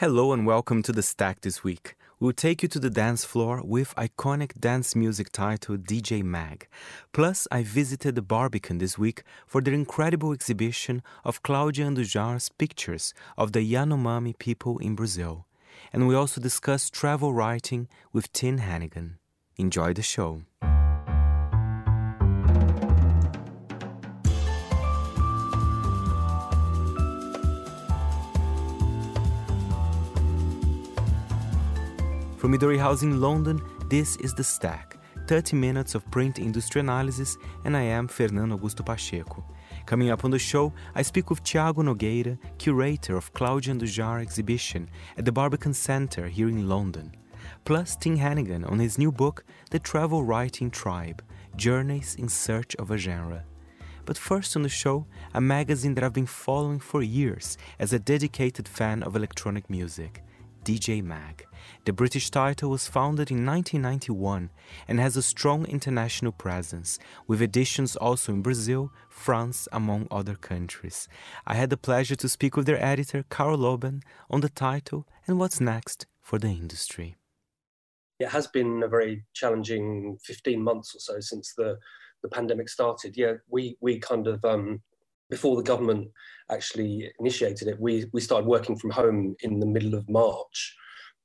Hello and welcome to The Stack this week. We'll take you to the dance floor with iconic dance music title DJ Mag. Plus, I visited the Barbican this week for their incredible exhibition of Claudia Andujar's pictures of the Yanomami people in Brazil. And we also discussed travel writing with Tim Hannigan. Enjoy the show. From Midori House in London, this is The Stack, 30 minutes of print industry analysis, and I am Fernando Augusto Pacheco. Coming up on the show, I speak with Thiago Nogueira, curator of Claudia Andujar exhibition at the Barbican Centre here in London. Plus, Tim Hannigan on his new book, The Travel Writing Tribe Journeys in Search of a Genre. But first on the show, a magazine that I've been following for years as a dedicated fan of electronic music. DJ Mag. The British title was founded in 1991 and has a strong international presence, with editions also in Brazil, France, among other countries. I had the pleasure to speak with their editor, Carl Loben, on the title and what's next for the industry. It has been a very challenging 15 months or so since the, the pandemic started. Yeah, we, we kind of um, before the government actually initiated it, we, we started working from home in the middle of March,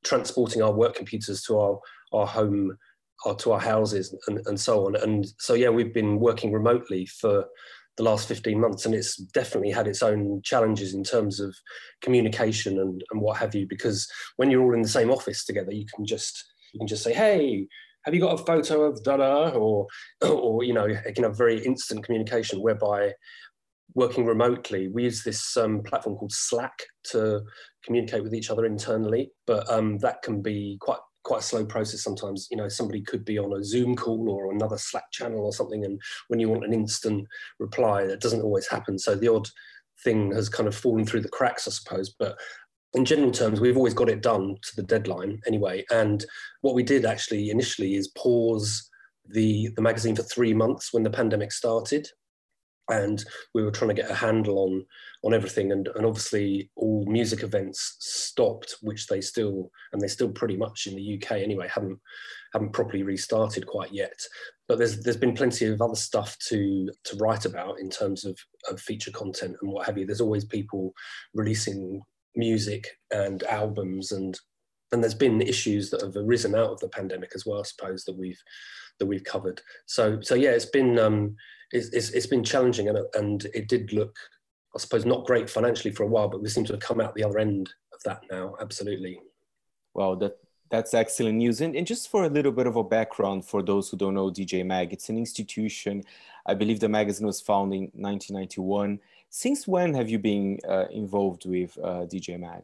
transporting our work computers to our, our home, our, to our houses and, and so on. And so, yeah, we've been working remotely for the last 15 months and it's definitely had its own challenges in terms of communication and, and what have you, because when you're all in the same office together, you can just, you can just say, hey, have you got a photo of da da or or you know you can have very instant communication whereby working remotely, we use this um, platform called Slack to communicate with each other internally, but um, that can be quite quite a slow process sometimes. You know, somebody could be on a Zoom call or another Slack channel or something, and when you want an instant reply, that doesn't always happen. So the odd thing has kind of fallen through the cracks, I suppose. But in general terms, we've always got it done to the deadline anyway. And what we did actually initially is pause the the magazine for three months when the pandemic started and we were trying to get a handle on on everything. And, and obviously all music events stopped which they still and they still pretty much in the UK anyway haven't haven't properly restarted quite yet. But there's there's been plenty of other stuff to to write about in terms of, of feature content and what have you. There's always people releasing music and albums and and there's been issues that have arisen out of the pandemic as well I suppose that we've that we've covered so so yeah it's been um it's, it's, it's been challenging and, and it did look, I suppose, not great financially for a while, but we seem to have come out the other end of that now. Absolutely. Well, that that's excellent news. And, and just for a little bit of a background for those who don't know DJ Mag, it's an institution. I believe the magazine was founded in 1991. Since when have you been uh, involved with uh, DJ Mag?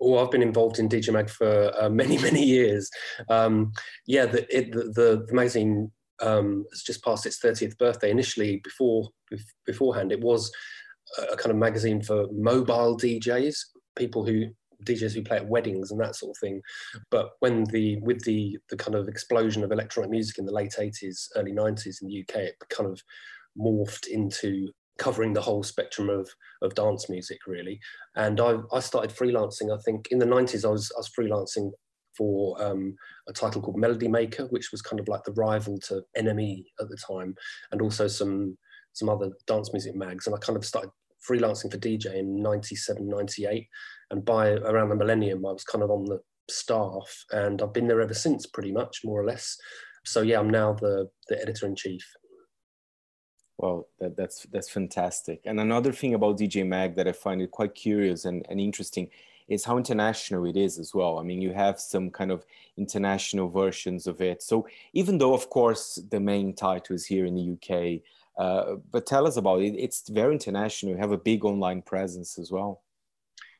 Oh, I've been involved in DJ Mag for uh, many, many years. Um, yeah, the, it, the, the, magazine um, has just passed its 30th birthday. Initially, before beforehand, it was a kind of magazine for mobile DJs, people who DJs who play at weddings and that sort of thing. But when the with the the kind of explosion of electronic music in the late 80s, early 90s in the UK, it kind of morphed into covering the whole spectrum of, of dance music really and I, I started freelancing i think in the 90s i was, I was freelancing for um, a title called Melody Maker, which was kind of like the rival to NME at the time, and also some some other dance music mags. And I kind of started freelancing for DJ in 97, 98. And by around the millennium, I was kind of on the staff, and I've been there ever since, pretty much, more or less. So yeah, I'm now the the editor in chief. Well, that, that's that's fantastic. And another thing about DJ Mag that I find it quite curious and, and interesting is how international it is as well. I mean, you have some kind of international versions of it. So even though, of course, the main title is here in the UK, uh, but tell us about it. It's very international. You have a big online presence as well.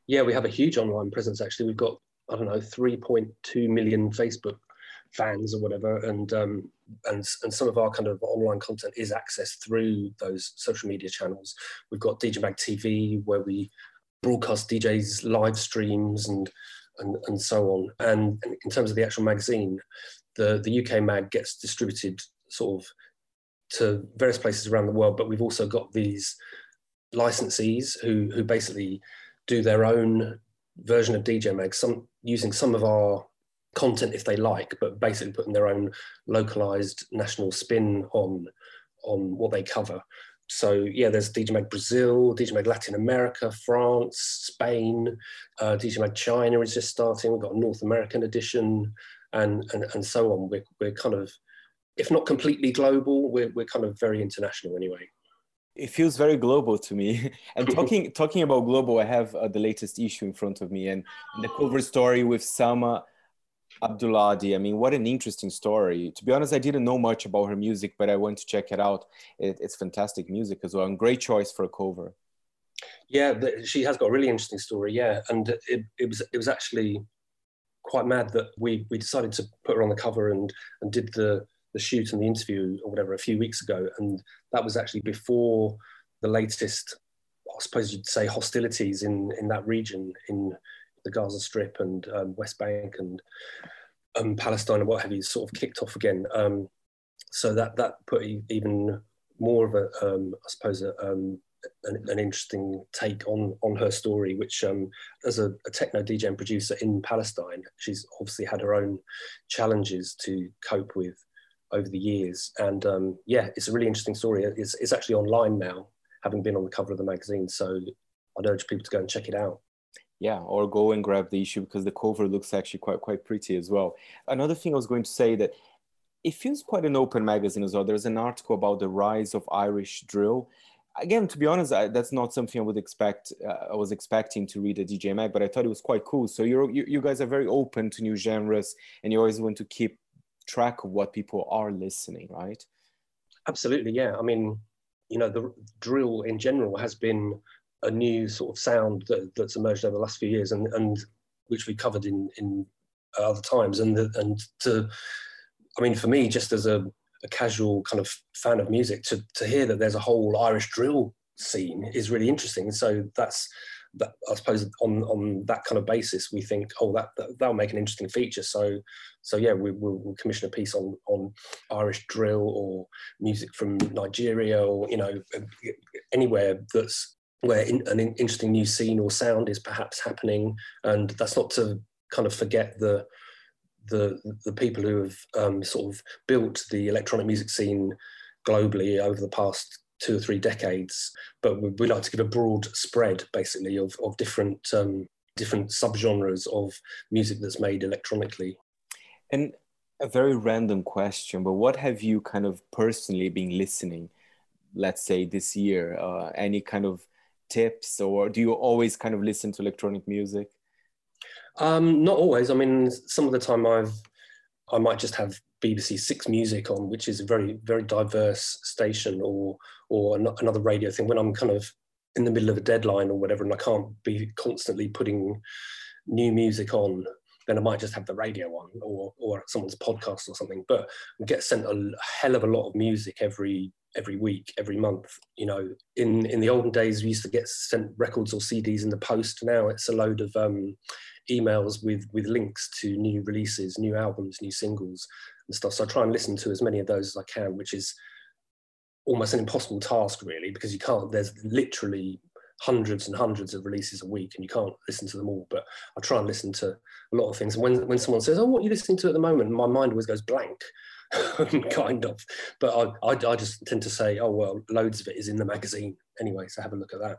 Yeah, we have a huge online presence. Actually, we've got I don't know 3.2 million Facebook fans or whatever, and um, and and some of our kind of online content is accessed through those social media channels. We've got DJ Mag TV where we broadcast DJs live streams and and, and so on. And, and in terms of the actual magazine, the, the UK mag gets distributed sort of to various places around the world, but we've also got these licensees who, who basically do their own version of DJ Mag, some using some of our content if they like, but basically putting their own localized national spin on on what they cover. So yeah, there's DJ Mag Brazil, DJ Mag Latin America, France, Spain, uh, DJ Mag China is just starting. We've got a North American edition, and and, and so on. We're we're kind of, if not completely global, we're we're kind of very international anyway. It feels very global to me. and talking talking about global, I have uh, the latest issue in front of me, and, and the cover story with Sama Abdulhadi. I mean, what an interesting story. To be honest, I didn't know much about her music, but I went to check it out. It, it's fantastic music as well, and great choice for a cover. Yeah, she has got a really interesting story. Yeah, and it, it was it was actually quite mad that we we decided to put her on the cover and and did the the shoot and the interview or whatever a few weeks ago, and that was actually before the latest, I suppose you'd say, hostilities in in that region in the Gaza Strip and um, West Bank and um, Palestine and what have you sort of kicked off again. Um, so that that put even more of a, um, I suppose, a, um, an, an, interesting take on on her story. Which, um, as a, a, techno DJ and producer in Palestine, she's obviously had her own challenges to cope with over the years. And yeah, it's a really interesting story. It's, it's actually online now, having been on the cover of the magazine. So I'd urge people to go and check it out yeah or go and grab the issue because the cover looks actually quite quite pretty as well. Another thing i was going to say that it feels quite an open magazine as well. There's an article about the rise of irish drill. Again to be honest I, that's not something i would expect uh, i was expecting to read a dj mag but i thought it was quite cool. So you're you, you guys are very open to new genres and you always want to keep track of what people are listening right? Absolutely yeah. I mean you know the drill in general has been a new sort of sound that, that's emerged over the last few years and, and which we covered in, in other times. And, the, and to, I mean, for me, just as a, a casual kind of fan of music, to, to hear that there's a whole Irish drill scene is really interesting. So that's, that I suppose on on that kind of basis, we think, oh, that, that will make an interesting feature. So, so yeah, we, will we'll commission a piece on on Irish drill or music from Nigeria or you know anywhere that's where in, an interesting new scene or sound is perhaps happening, and that's not to kind of forget the the the people who have um, sort of built the electronic music scene globally over the past two or three decades. But we, we like to give a broad spread, basically, of of different um, different subgenres of music that's made electronically. And a very random question, but what have you kind of personally been listening? Let's say this year, uh, any kind of tips or do you always kind of listen to electronic music? Um, not always. I mean some of the time i've i might just have bbc six music on which is a very very diverse station or or another radio thing. When i'm kind of in the middle of a deadline or whatever and i can't be constantly putting new music on then I might just have the radio on or, or someone's podcast or something. But I get sent a hell of a lot of music every every week, every month. You know, in in the olden days, we used to get sent records or CDs in the post. Now it's a load of um, emails with with links to new releases, new albums, new singles and stuff. So I try and listen to as many of those as I can, which is almost an impossible task, really, because you can't. There's literally hundreds and hundreds of releases a week and you can't listen to them all but i try and listen to a lot of things. And when, when someone says oh what are you listening to at the moment? My mind always goes blank kind of. But I, I, I just tend to say oh well loads of it is in the magazine. Anyway so have a look at that.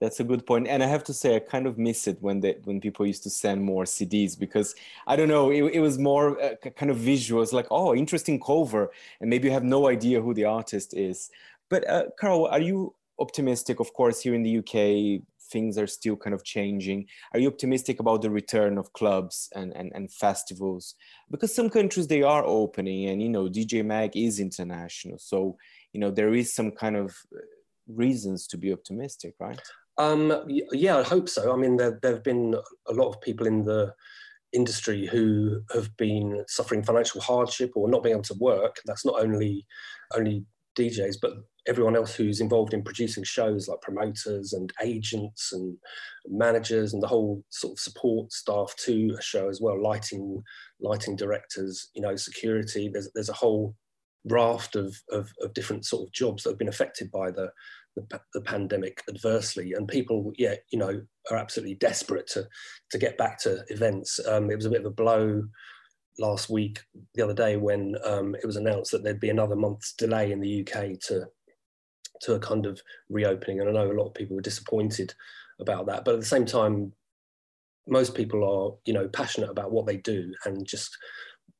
That's a good point. And i have to say i kind of miss it when they when people used to send more cds because i don't know it, it was more uh, kind of visuals like oh interesting cover. And maybe you have no idea who the artist is. But uh, carl are you optimistic, of course, here in the UK, things are still kind of changing. Are you optimistic about the return of clubs and, and, and festivals? Because some countries, they are opening and, you know, DJ Mag is international. So, you know, there is some kind of uh, reasons to be optimistic, right? Um, yeah, I hope so. I mean, there, have been a lot of people in the industry who have been suffering financial hardship or not being able to work. That's not only only DJs, but everyone else who's involved in producing shows like promoters and agents and managers and the whole sort of support staff to a show as well lighting lighting directors you know security there's, there's a whole raft of, of, of different sort of jobs that have been affected by the the, the, pandemic adversely, and people, yeah, you know, are absolutely desperate to to get back to events. Um, it was a bit of a blow last week, the other day, when um, it was announced that there'd be another month's delay in the UK to to a kind of reopening. And I know a lot of people were disappointed about that, but at the same time, most people are, you know, passionate about what they do and just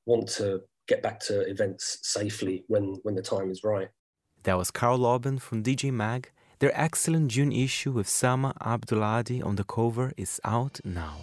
want to get back to events safely when when the time is right. That was Carl Loben from DJ Mag. Their excellent June issue with Sama Abdulhadi on the cover is out now.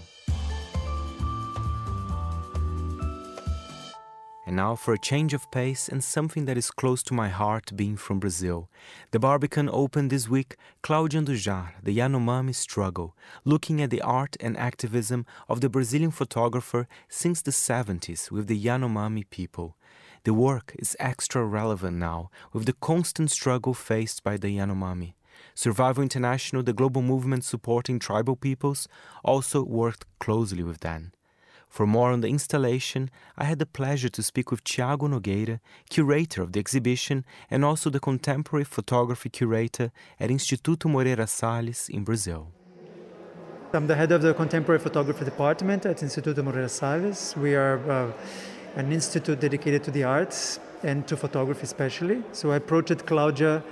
And now for a change of pace and something that is close to my heart being from Brazil. The Barbican opened this week Cláudia Andujar, the Yanomami struggle, looking at the art and activism of the Brazilian photographer since the 70s with the Yanomami people. The work is extra relevant now with the constant struggle faced by the Yanomami. Survival International, the global movement supporting tribal peoples, also worked closely with them. For more on the installation, I had the pleasure to speak with Thiago Nogueira, curator of the exhibition and also the contemporary photography curator at Instituto Moreira Salles in Brazil. I'm the head of the contemporary photography department at Instituto Moreira Salles. We are uh, an institute dedicated to the arts and to photography especially. So I approached Claudia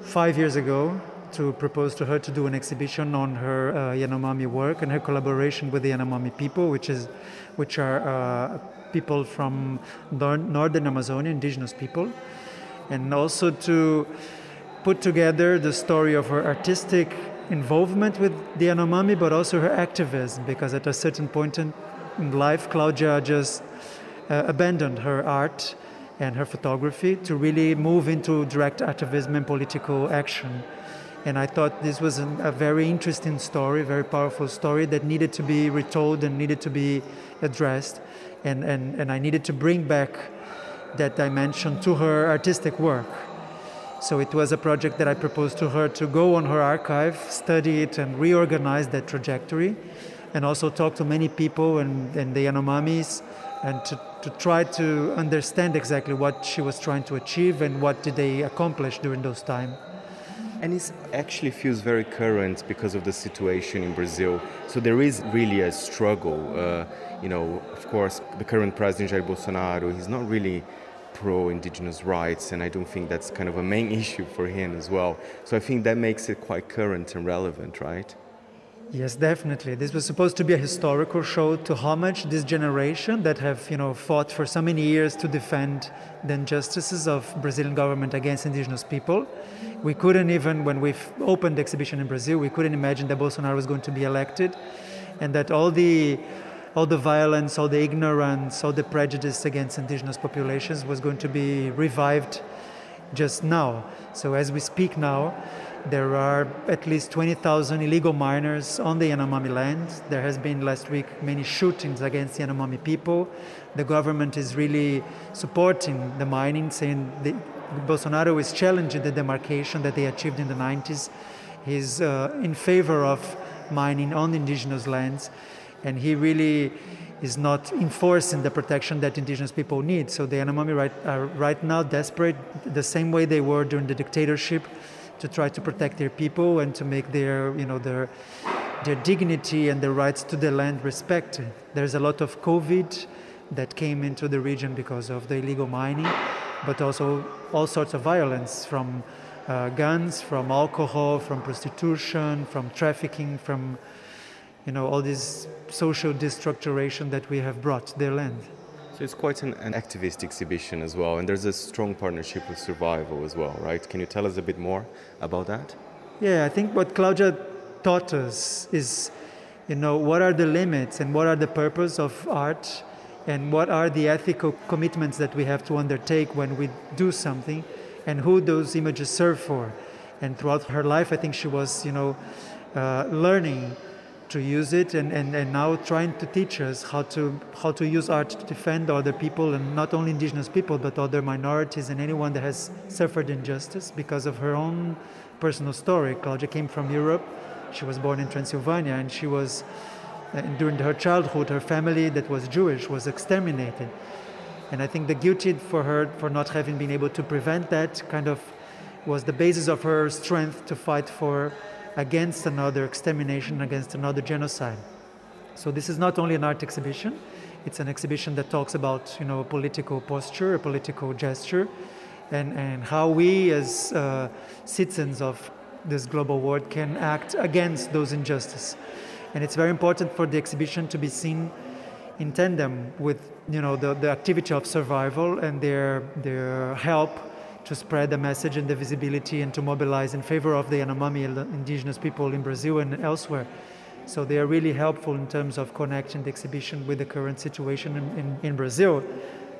five years ago to propose to her to do an exhibition on her uh, Yanomami work and her collaboration with the Yanomami people, which is, which are uh, people from northern Amazonia, indigenous people, and also to put together the story of her artistic involvement with the Yanomami, but also her activism, because at a certain point in, life, Claudia just uh, abandoned her art and her photography to really move into direct activism and political action. And I thought this was a, a very interesting story, very powerful story that needed to be retold and needed to be addressed. And, and, and I needed to bring back that dimension to her artistic work. So it was a project that I proposed to her to go on her archive, study it, and reorganize that trajectory, and also talk to many people and, and the Yanomamis, and to, to try to understand exactly what she was trying to achieve and what did they accomplish during those times. And it actually feels very current because of the situation in Brazil. So there is really a struggle. Uh, you know, of course, the current president Jair Bolsonaro, he's not really pro-indigenous rights, and I don't think that's kind of a main issue for him as well. So I think that makes it quite current and relevant, right? Yes, definitely. This was supposed to be a historical show to homage this generation that have, you know, fought for so many years to defend the injustices of Brazilian government against indigenous people. We couldn't even, when we opened the exhibition in Brazil, we couldn't imagine that Bolsonaro was going to be elected, and that all the all the violence, all the ignorance, all the prejudice against indigenous populations was going to be revived just now. So as we speak now, there are at least 20,000 illegal miners on the Yanomami land. There has been last week many shootings against Yanomami people. The government is really supporting the mining, saying the, Bolsonaro is challenging the demarcation that they achieved in the 90s. He's uh, in favor of mining on indigenous lands, and he really is not enforcing the protection that indigenous people need. So the Yanomami right, are right now desperate, the same way they were during the dictatorship to try to protect their people and to make their, you know, their, their dignity and their rights to the land respected. There's a lot of COVID that came into the region because of the illegal mining, but also all sorts of violence from uh, guns, from alcohol, from prostitution, from trafficking, from you know all this social destructuration that we have brought their land. So it's quite an, an, activist exhibition as well, and there's a strong partnership with Survival as well, right? Can you tell us a bit more about that? Yeah, I think what Claudia taught us is, you know, what are the limits and what are the purpose of art, and what are the ethical commitments that we have to undertake when we do something, and who those images serve for. And throughout her life, I think she was, you know, uh, learning to use it and, and, and now trying to teach us how to how to use art to defend other people and not only indigenous people but other minorities and anyone that has suffered injustice because of her own personal story. Claudia came from Europe. She was born in Transylvania and she was uh, during her childhood her family that was Jewish was exterminated. And I think the guilty for her for not having been able to prevent that kind of was the basis of her strength to fight for against another extermination, against another genocide. So this is not only an art exhibition, it's an exhibition that talks about you know a political posture, a political gesture, and, and how we as uh, citizens of this global world can act against those injustices. And it's very important for the exhibition to be seen in tandem with you know the, the activity of survival and their their help to spread the message and the visibility and to mobilize in favor of the Yanomami indigenous people in Brazil and elsewhere. So they are really helpful in terms of connecting the exhibition with the current situation in, in, in Brazil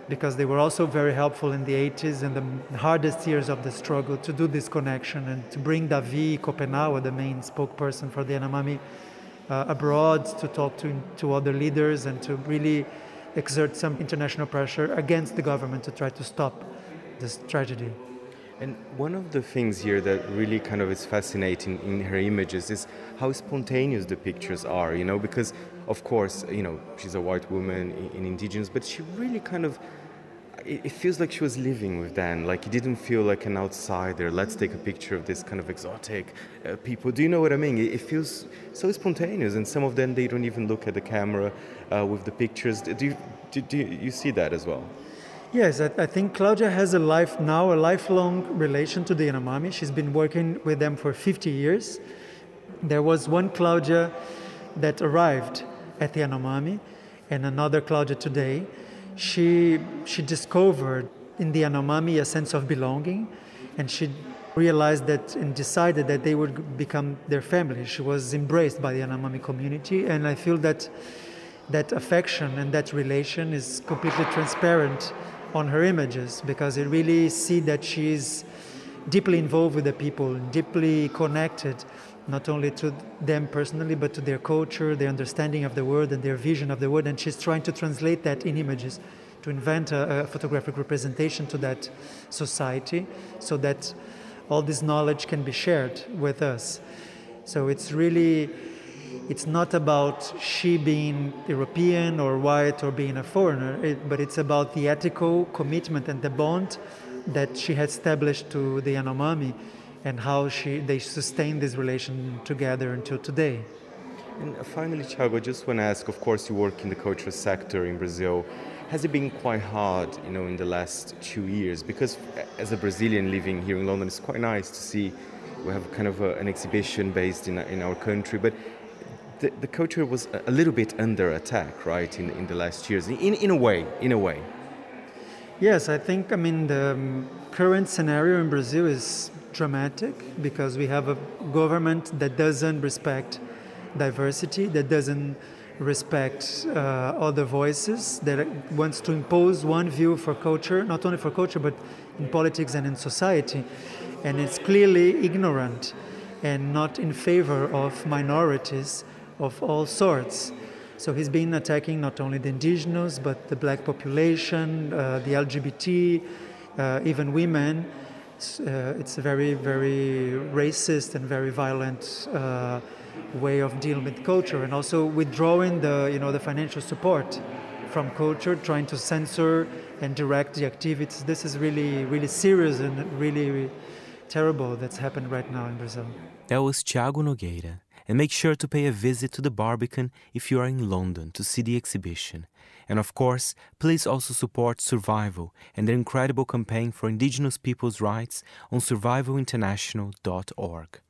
because they were also very helpful in the 80s and the hardest years of the struggle to do this connection and to bring Davi Kopenawa, the main spokesperson for the Yanomami, uh, abroad to talk to, to other leaders and to really exert some international pressure against the government to try to stop this tragedy. And one of the things here that really kind of is fascinating in her images is how spontaneous the pictures are, you know, because of course, you know, she's a white woman in, indigenous, but she really kind of it, feels like she was living with Dan. Like it didn't feel like an outsider. Let's take a picture of this kind of exotic uh, people. Do you know what I mean? It, it, feels so spontaneous, and some of them they don't even look at the camera uh, with the pictures. Do you, do, do you see that as well? Yes, I, I, think Claudia has a life now, a lifelong relation to the Yanomami. She's been working with them for 50 years. There was one Claudia that arrived at the Yanomami and another Claudia today. She, she discovered in the Yanomami a sense of belonging and she realized that and decided that they would become their family. She was embraced by the Yanomami community and I feel that that affection and that relation is completely transparent on her images because you really see that she's deeply involved with the people, deeply connected not only to them personally but to their culture, their understanding of the world and their vision of the world and she's trying to translate that in images to invent a, a photographic representation to that society so that all this knowledge can be shared with us. So it's really it's not about she being European or white or being a foreigner, it, but it's about the ethical commitment and the bond that she has established to the Yanomami and how she, they sustain this relation together until today. And uh, finally, Thiago, I just want to ask of course, you work in the cultural sector in Brazil. Has it been quite hard, you know, in the last two years? Because uh, as a Brazilian living here in London, it's quite nice to see we have kind of a, an exhibition based in, in our country. But the, the culture was a little bit under attack, right, in, in the last years, in, in a way, in a way. Yes, I think, I mean, the um, current scenario in Brazil is dramatic because we have a government that doesn't respect diversity, that doesn't respect uh, other voices, that wants to impose one view for culture, not only for culture, but in politics and in society. And it's clearly ignorant and not in favor of minorities of all sorts. So he's been attacking not only the indigenous, but the black population, uh, the LGBT, uh, even women. It's, uh, it's, a very, very racist and very violent uh, way of dealing with culture, and also withdrawing the, you know, the financial support from culture, trying to censor and direct the activities. This is really, really serious and really terrible that's happened right now in Brazil. That was Thiago Nogueira and make sure to pay a visit to the Barbican if you are in London to see the exhibition. And of course, please also support Survival and their incredible campaign for indigenous people's rights on survivalinternational.org.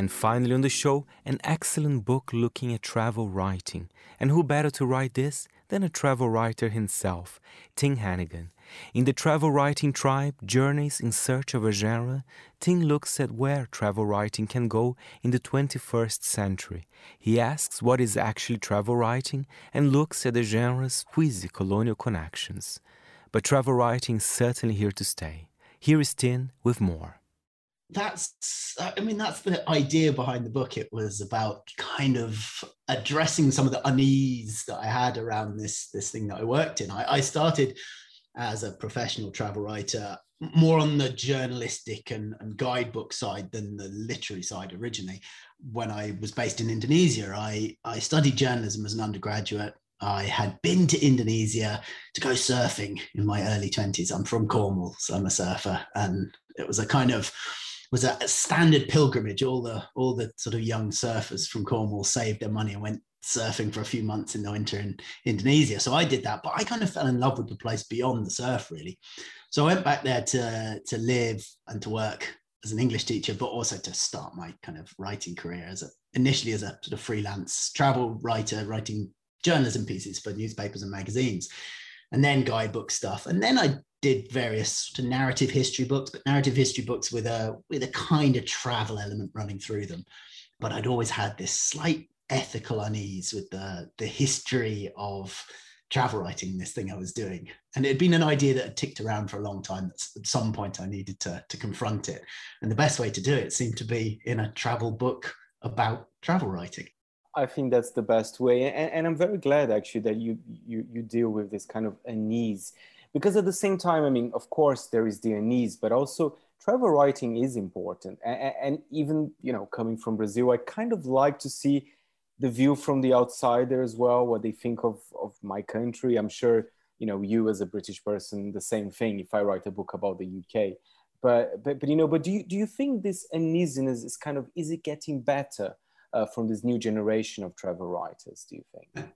And finally, on the show, an excellent book looking at travel writing. And who better to write this than a travel writer himself, Tim Hannigan? In the travel writing tribe, Journeys in Search of a Genre, Tim looks at where travel writing can go in the 21st century. He asks what is actually travel writing and looks at the genre's quasi colonial connections. But travel writing is certainly here to stay. Here is Tim with more that's i mean that's the idea behind the book it was about kind of addressing some of the unease that i had around this this thing that i worked in i, I started as a professional travel writer, more on the journalistic and, and, guidebook side than the literary side originally. When I was based in Indonesia, I, I studied journalism as an undergraduate. I had been to Indonesia to go surfing in my early 20s. I'm from Cornwall, so I'm a surfer. And it was a kind of was a standard pilgrimage. All the all the sort of young surfers from Cornwall saved their money and went surfing for a few months in the winter in Indonesia. So I did that, but I kind of fell in love with the place beyond the surf, really. So I went back there to to live and to work as an English teacher, but also to start my kind of writing career as a initially as a sort of freelance travel writer, writing journalism pieces for newspapers and magazines, and then guidebook stuff. And then I did various narrative history books, but narrative history books with a with a kind of travel element running through them. But I'd always had this slight ethical unease with the the history of travel writing this thing I was doing. And it had been an idea that had ticked around for a long time. That at some point, I needed to, to confront it. And the best way to do it seemed to be in a travel book about travel writing. I think that's the best way. And, and I'm very glad actually that you, you, you deal with this kind of unease. Because at the same time, I mean, of course, there is the unease, but also travel writing is important. And, and even, you know, coming from Brazil, I kind of like to see the view from the outsider as well, what they think of, of my country. I'm sure, you know, you as a British person, the same thing if I write a book about the UK. But, but, but you know, but do you, do you think this uneasiness is kind of, is it getting better uh, from this new generation of travel writers, do you think?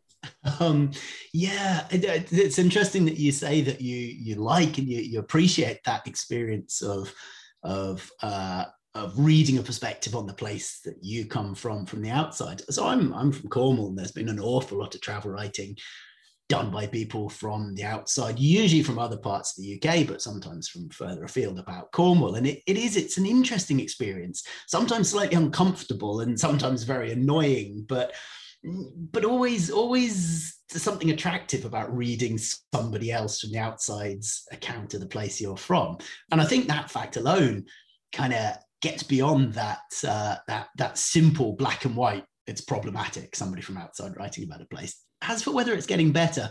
Um, yeah, it, it's interesting that you say that you you like and you, you appreciate that experience of of uh, of reading a perspective on the place that you come from from the outside. So I'm I'm from Cornwall, and there's been an awful lot of travel writing done by people from the outside, usually from other parts of the UK, but sometimes from further afield about Cornwall. And it, it is, it's an interesting experience, sometimes slightly uncomfortable and sometimes very annoying, but but always always something attractive about reading somebody else from the outside's account of the place you're from. And I think that fact alone kind of gets beyond that uh, that that simple black and white. It's problematic. Somebody from outside writing about a place. As for whether it's getting better,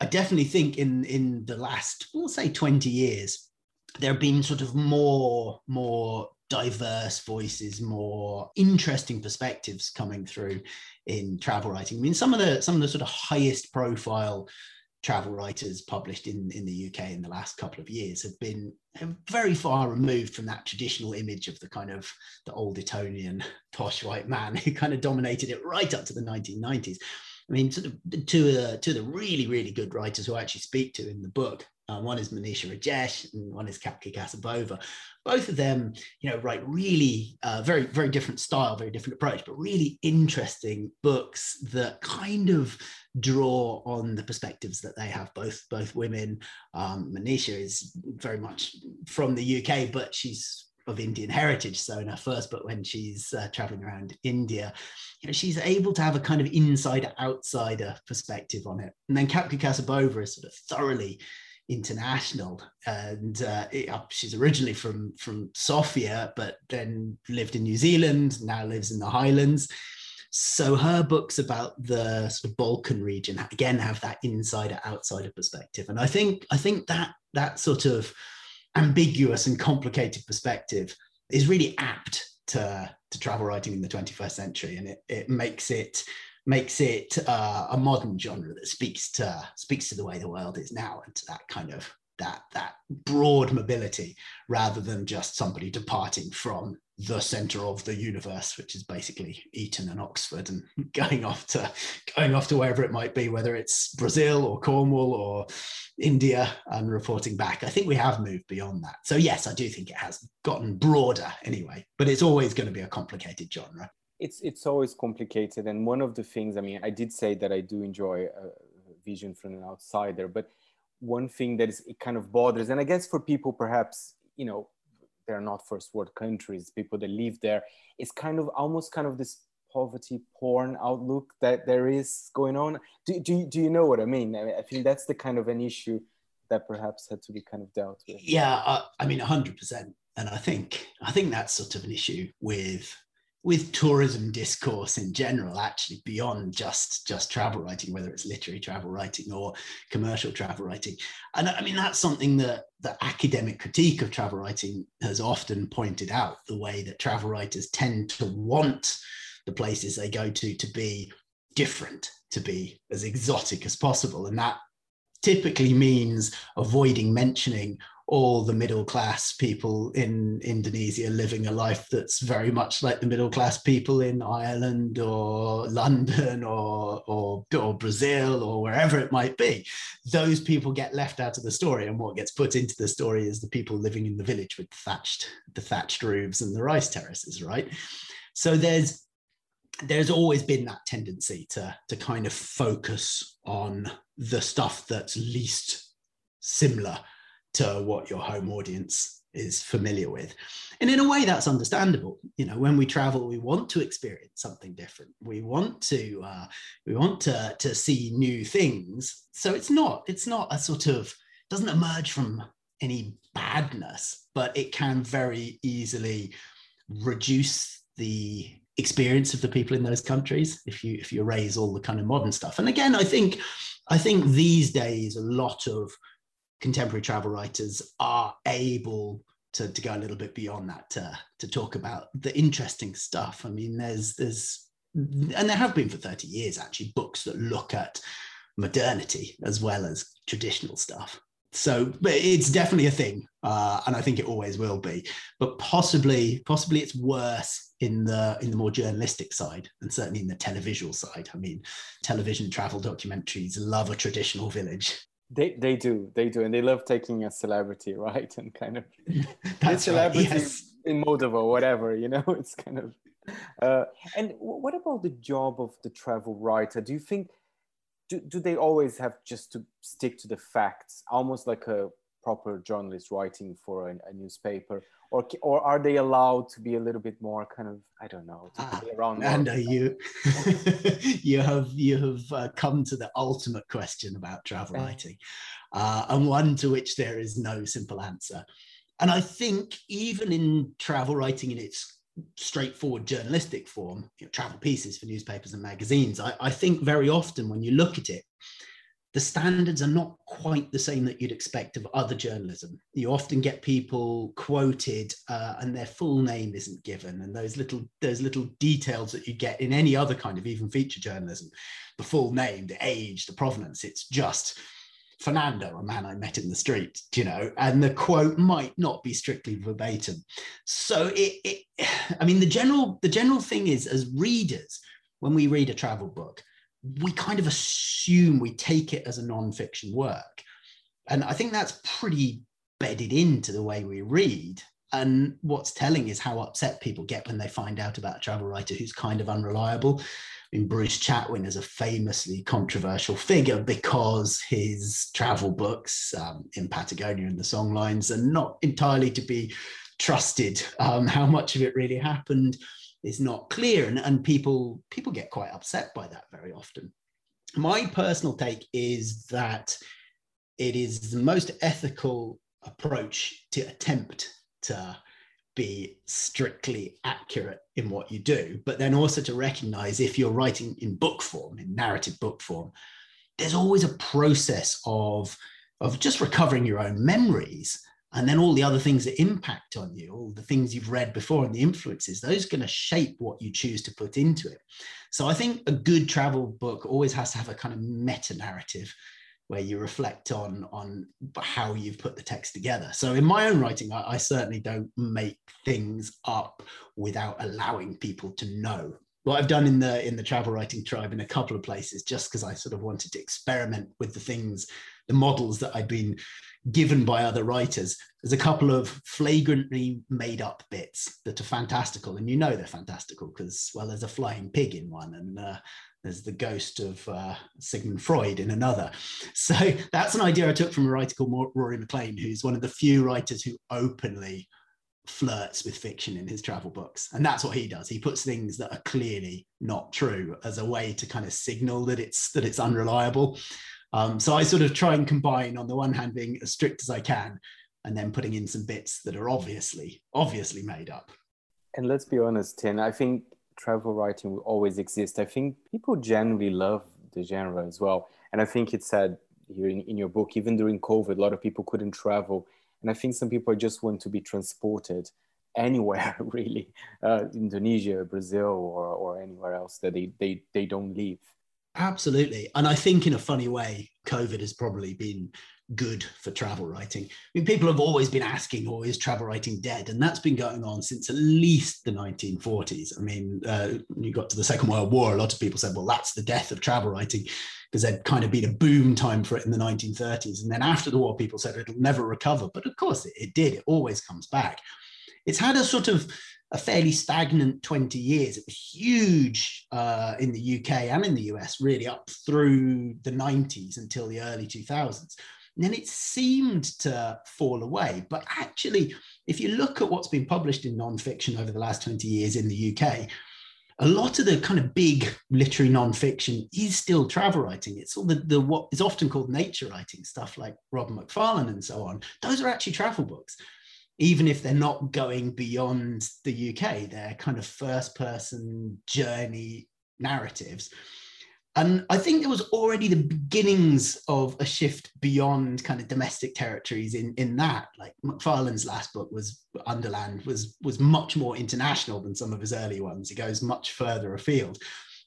I definitely think in in the last, we'll say, twenty years, there have been sort of more more diverse voices, more interesting perspectives coming through in travel writing. I mean, some of the some of the sort of highest profile travel writers published in, in the UK in the last couple of years have been very far removed from that traditional image of the kind of the old Etonian posh white man who kind of dominated it right up to the 1990s. I mean, sort of two of the, two of the really, really good writers who I actually speak to in the book uh, one is Monisha Rajesh and one is Kapka Kassabova. Both of them, you know, write really uh, very, very different style, very different approach, but really interesting books that kind of draw on the perspectives that they have. Both both women. Um, Monisha is very much from the UK, but she's of Indian heritage. So in her first book, when she's uh, traveling around India, you know, she's able to have a kind of insider outsider perspective on it. And then Kapka Kassabova is sort of thoroughly international and uh, it, uh, she's originally from from Sofia but then lived in New Zealand now lives in the Highlands. So her books about the sort of Balkan region again have that insider outsider perspective. And I think I think that that sort of ambiguous and complicated perspective is really apt to to travel writing in the 21st century and it, it makes it makes it uh, a modern genre that speaks to speaks to the way the world is now and to that kind of that that broad mobility rather than just somebody departing from the center of the universe which is basically eton and oxford and going off to going off to wherever it might be whether it's brazil or cornwall or india and reporting back. I think we have moved beyond that. So yes i do think it has gotten broader anyway but it's always going to be a complicated genre it's it's always complicated. And one of the things i mean i did say that i do enjoy a vision from an outsider but one thing that is it kind of bothers and i guess for people perhaps you know they're not first world countries people that live there it's kind of almost kind of this poverty porn outlook that there is going on. Do, do, do you know what i mean? I, mean I think that's the kind of an issue that perhaps had to be kind of dealt with. Yeah uh, i mean 100% and i think i think that's sort of an issue with with tourism discourse in general actually beyond just just travel writing whether it's literary travel writing or commercial travel writing and i mean that's something that the academic critique of travel writing has often pointed out the way that travel writers tend to want the places they go to to be different to be as exotic as possible. And that typically means avoiding mentioning all the middle class people in Indonesia living a life that's very much like the middle class people in Ireland or London or, or, or Brazil or wherever it might be. Those people get left out of the story, and what gets put into the story is the people living in the village with thatched the thatched roofs and the rice terraces, right? So there's there's always been that tendency to to kind of focus on the stuff that's least similar to what your home audience is familiar with. And in a way, that's understandable. You know, when we travel, we want to experience something different. We want to uh, we want to to see new things. So it's not it's not a sort of doesn't emerge from any badness, but it can very easily reduce the experience of the people in those countries if you if you erase all the kind of modern stuff. And again, I think I think these days a lot of contemporary travel writers are able to, to go a little bit beyond that to, to talk about the interesting stuff. I mean, there's there's and there have been for 30 years actually books that look at modernity as well as traditional stuff. So but it's definitely a thing, uh, and I think it always will be. But possibly, possibly it's worse in the in the more journalistic side, and certainly in the televisual side. I mean, television travel documentaries love a traditional village, they they do they do and they love taking a celebrity right and kind of that's celebrity right, yes. in Moldova whatever you know it's kind of uh, and what about the job of the travel writer do you think do, do they always have just to stick to the facts almost like a proper journalist writing for a, a newspaper? Or or are they allowed to be a little bit more kind of I don't know ah, around and uh, you you have you have uh, come to the ultimate question about travel writing uh, and one to which there is no simple answer. And I think even in travel writing in its straightforward journalistic form you know, travel pieces for newspapers and magazines I, I think very often when you look at it the standards are not quite the same that you'd expect of other journalism. You often get people quoted uh, and their full name isn't given, and those little those little details that you get in any other kind of even feature journalism, the full name, the age, the provenance, it's just Fernando, a man I met in the street, you know, and the quote might not be strictly verbatim. So it, it I mean, the general the general thing is as readers, when we read a travel book we kind of assume we take it as a non-fiction work. And I think that's pretty bedded into the way we read. And what's telling is how upset people get when they find out about a travel writer who's kind of unreliable. I mean, Bruce Chatwin is a famously controversial figure because his travel books um, in Patagonia and the songlines are not entirely to be trusted. Um, how much of it really happened is not clear. And, and people people get quite upset by that very often. My personal take is that it is the most ethical approach to attempt to be strictly accurate in what you do, but then also to recognize if you're writing in book form, in narrative book form, there's always a process of, of just recovering your own memories and then all the other things that impact on you all the things you've read before and the influences those are going to shape what you choose to put into it. So i think a good travel book always has to have a kind of meta narrative where you reflect on on how you've put the text together. So in my own writing I, I certainly don't make things up without allowing people to know. What I've done in the in the travel writing tribe in a couple of places, just because I sort of wanted to experiment with the things, the models that I'd been given by other writers. There's a couple of flagrantly made up bits that are fantastical, and you know they're fantastical because, well, there's a flying pig in one, and uh, there's the ghost of uh, Sigmund Freud in another. So that's an idea I took from a writer called Rory MacLean, who's one of the few writers who openly flirts with fiction in his travel books. And that's what he does. He puts things that are clearly not true as a way to kind of signal that it's that it's unreliable. Um, so I sort of try and combine, on the one hand, being as strict as I can, and then putting in some bits that are obviously, obviously made up. And let's be honest, Tim, I think travel writing will always exist. I think people generally love the genre as well. And I think it said here in, in your book, even during COVID, a lot of people couldn't travel. And I think some people just want to be transported anywhere, really, uh, Indonesia, Brazil, or, or anywhere else that they, they, they don't leave. Absolutely. And I think in a funny way, COVID has probably been good for travel writing. I mean, people have always been asking, oh, is travel writing dead? And that's been going on since at least the 1940s. I mean, uh, you got to the Second World War, a lot of people said, well, that's the death of travel writing because there'd kind of been a boom time for it in the 1930s. And then after the war, people said it'll never recover. But of course, it, it did. It always comes back. It's had a sort of a fairly stagnant 20 years. It was huge uh, in the UK and in the US, really up through the 90s until the early 2000s. And then it seemed to fall away. But actually, if you look at what's been published in nonfiction over the last 20 years in the UK, a lot of the kind of big literary nonfiction is still travel writing. It's all the, the what is often called nature writing, stuff like Robert Macfarlane and so on. Those are actually travel books, even if they're not going beyond the UK. They're kind of first person journey narratives and I think there was already the beginnings of a shift beyond kind of domestic territories in in that. Like Macfarlane's last book was Underland was was much more international than some of his early ones. He goes much further afield,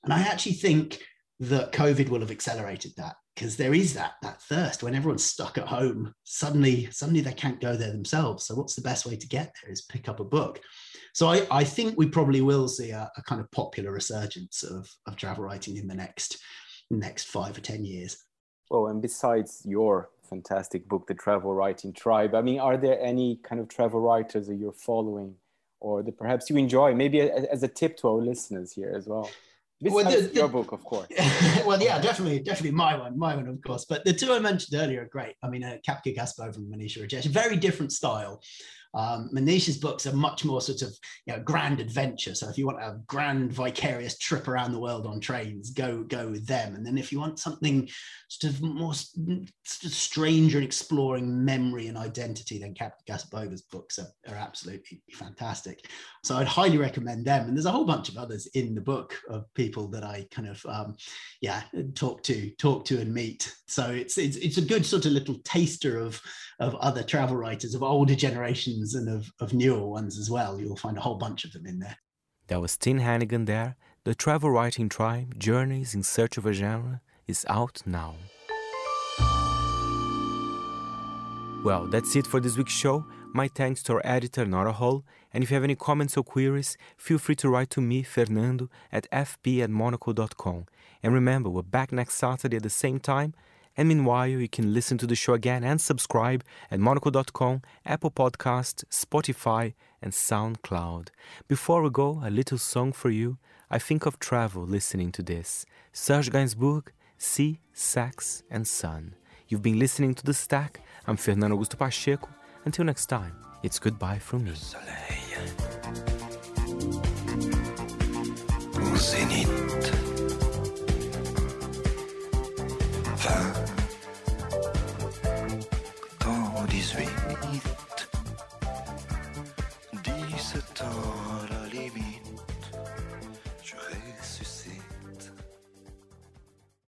and I actually think that COVID will have accelerated that because there is that that thirst when everyone's stuck at home. Suddenly, suddenly they can't go there themselves. So what's the best way to get there? Is pick up a book. So I, I think we probably will see a, a, kind of popular resurgence of, of travel writing in the next next five or ten years. Well, and besides your fantastic book, The Travel Writing Tribe, I mean, are there any kind of travel writers that you're following or that perhaps you enjoy? Maybe as a tip to our listeners here as well. Well, the, the, your book, of course. well, yeah, definitely, definitely my one, my one, of course. But the two I mentioned earlier are great. I mean, uh, Kapka Kassabova and Monisha Rajesh, very different style. Um, Monisha's books are much more sort of you know, grand adventure. So if you want a grand vicarious trip around the world on trains, go go with them. And then if you want something sort of more sort of stranger and exploring memory and identity, then Kassabova's books are, are absolutely fantastic. So I'd highly recommend them. And there's a whole bunch of others in the book of people that I kind of um, yeah talk to talk to and meet. So it's it's it's a good sort of little taster of of other travel writers of older generations and of, of newer ones as well. You'll find a whole bunch of them in there. That was Tim Hannigan there. The travel writing tribe, Journeys in Search of a Genre, is out now. Well, that's it for this week's show. My thanks to our editor, Nora Hull. And if you have any comments or queries, feel free to write to me, Fernando, at fp at monocle.com. And remember, we're back next Saturday at the same time. And meanwhile, you can listen to the show again and subscribe at monocle.com, Apple Podcast, Spotify, and SoundCloud. Before we go, a little song for you. I think of travel listening to this. Serge Gainsbourg, Sea, Sex, and Sun. You've been listening to The Stack. I'm Fernando Augusto Pacheco. Until next time, it's goodbye from me. 20 ans, 18, 17 ans.